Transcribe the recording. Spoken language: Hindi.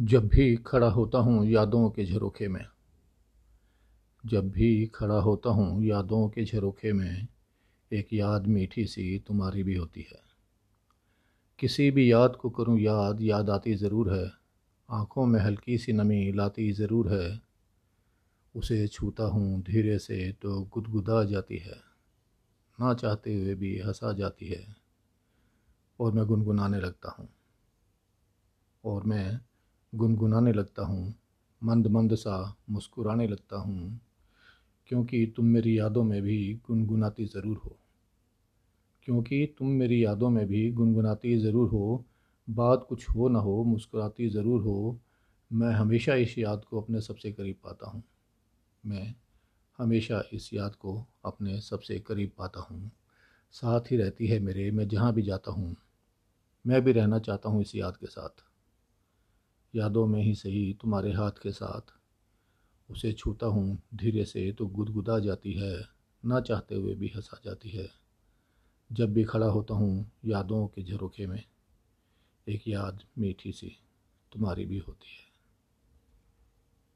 जब भी खड़ा होता हूँ यादों के झरोखे में। जब भी खड़ा होता हूँ यादों के झरोखे में, एक याद मीठी सी तुम्हारी भी होती है। किसी भी याद को करूँ याद याद आती ज़रूर है। आँखों में हल्की सी नमी लाती ज़रूर है। उसे छूता हूँ धीरे से तो गुदगुदा जाती है। ना चाहते हुए भी हंसा जाती है। और मैं गुनगुनाने लगता हूँ। और मैं गुनगुनाने लगता हूँ, मंद मंद सा मुस्कुराने लगता हूँ, क्योंकि तुम मेरी यादों में भी गुनगुनाती ज़रूर हो। क्योंकि तुम मेरी यादों में भी गुनगुनाती ज़रूर हो, बात कुछ हो ना हो, मुस्कुराती ज़रूर हो, मैं हमेशा इस याद को अपने सबसे करीब पाता हूँ। मैं हमेशा इस याद को अपने सबसे करीब पाता हूँ। साथ ही रहती है मेरे, मैं जहाँ भी जाता हूँ, मैं भी रहना चाहता हूँ इस याद के साथ। यादों में ही सही तुम्हारे हाथ के साथ। उसे छूता हूँ, धीरे से तो गुदगुदा जाती है, ना चाहते हुए भी हंसा जाती है। जब भी खड़ा होता हूँ, यादों के झरोखे में, एक याद मीठी सी तुम्हारी भी होती है।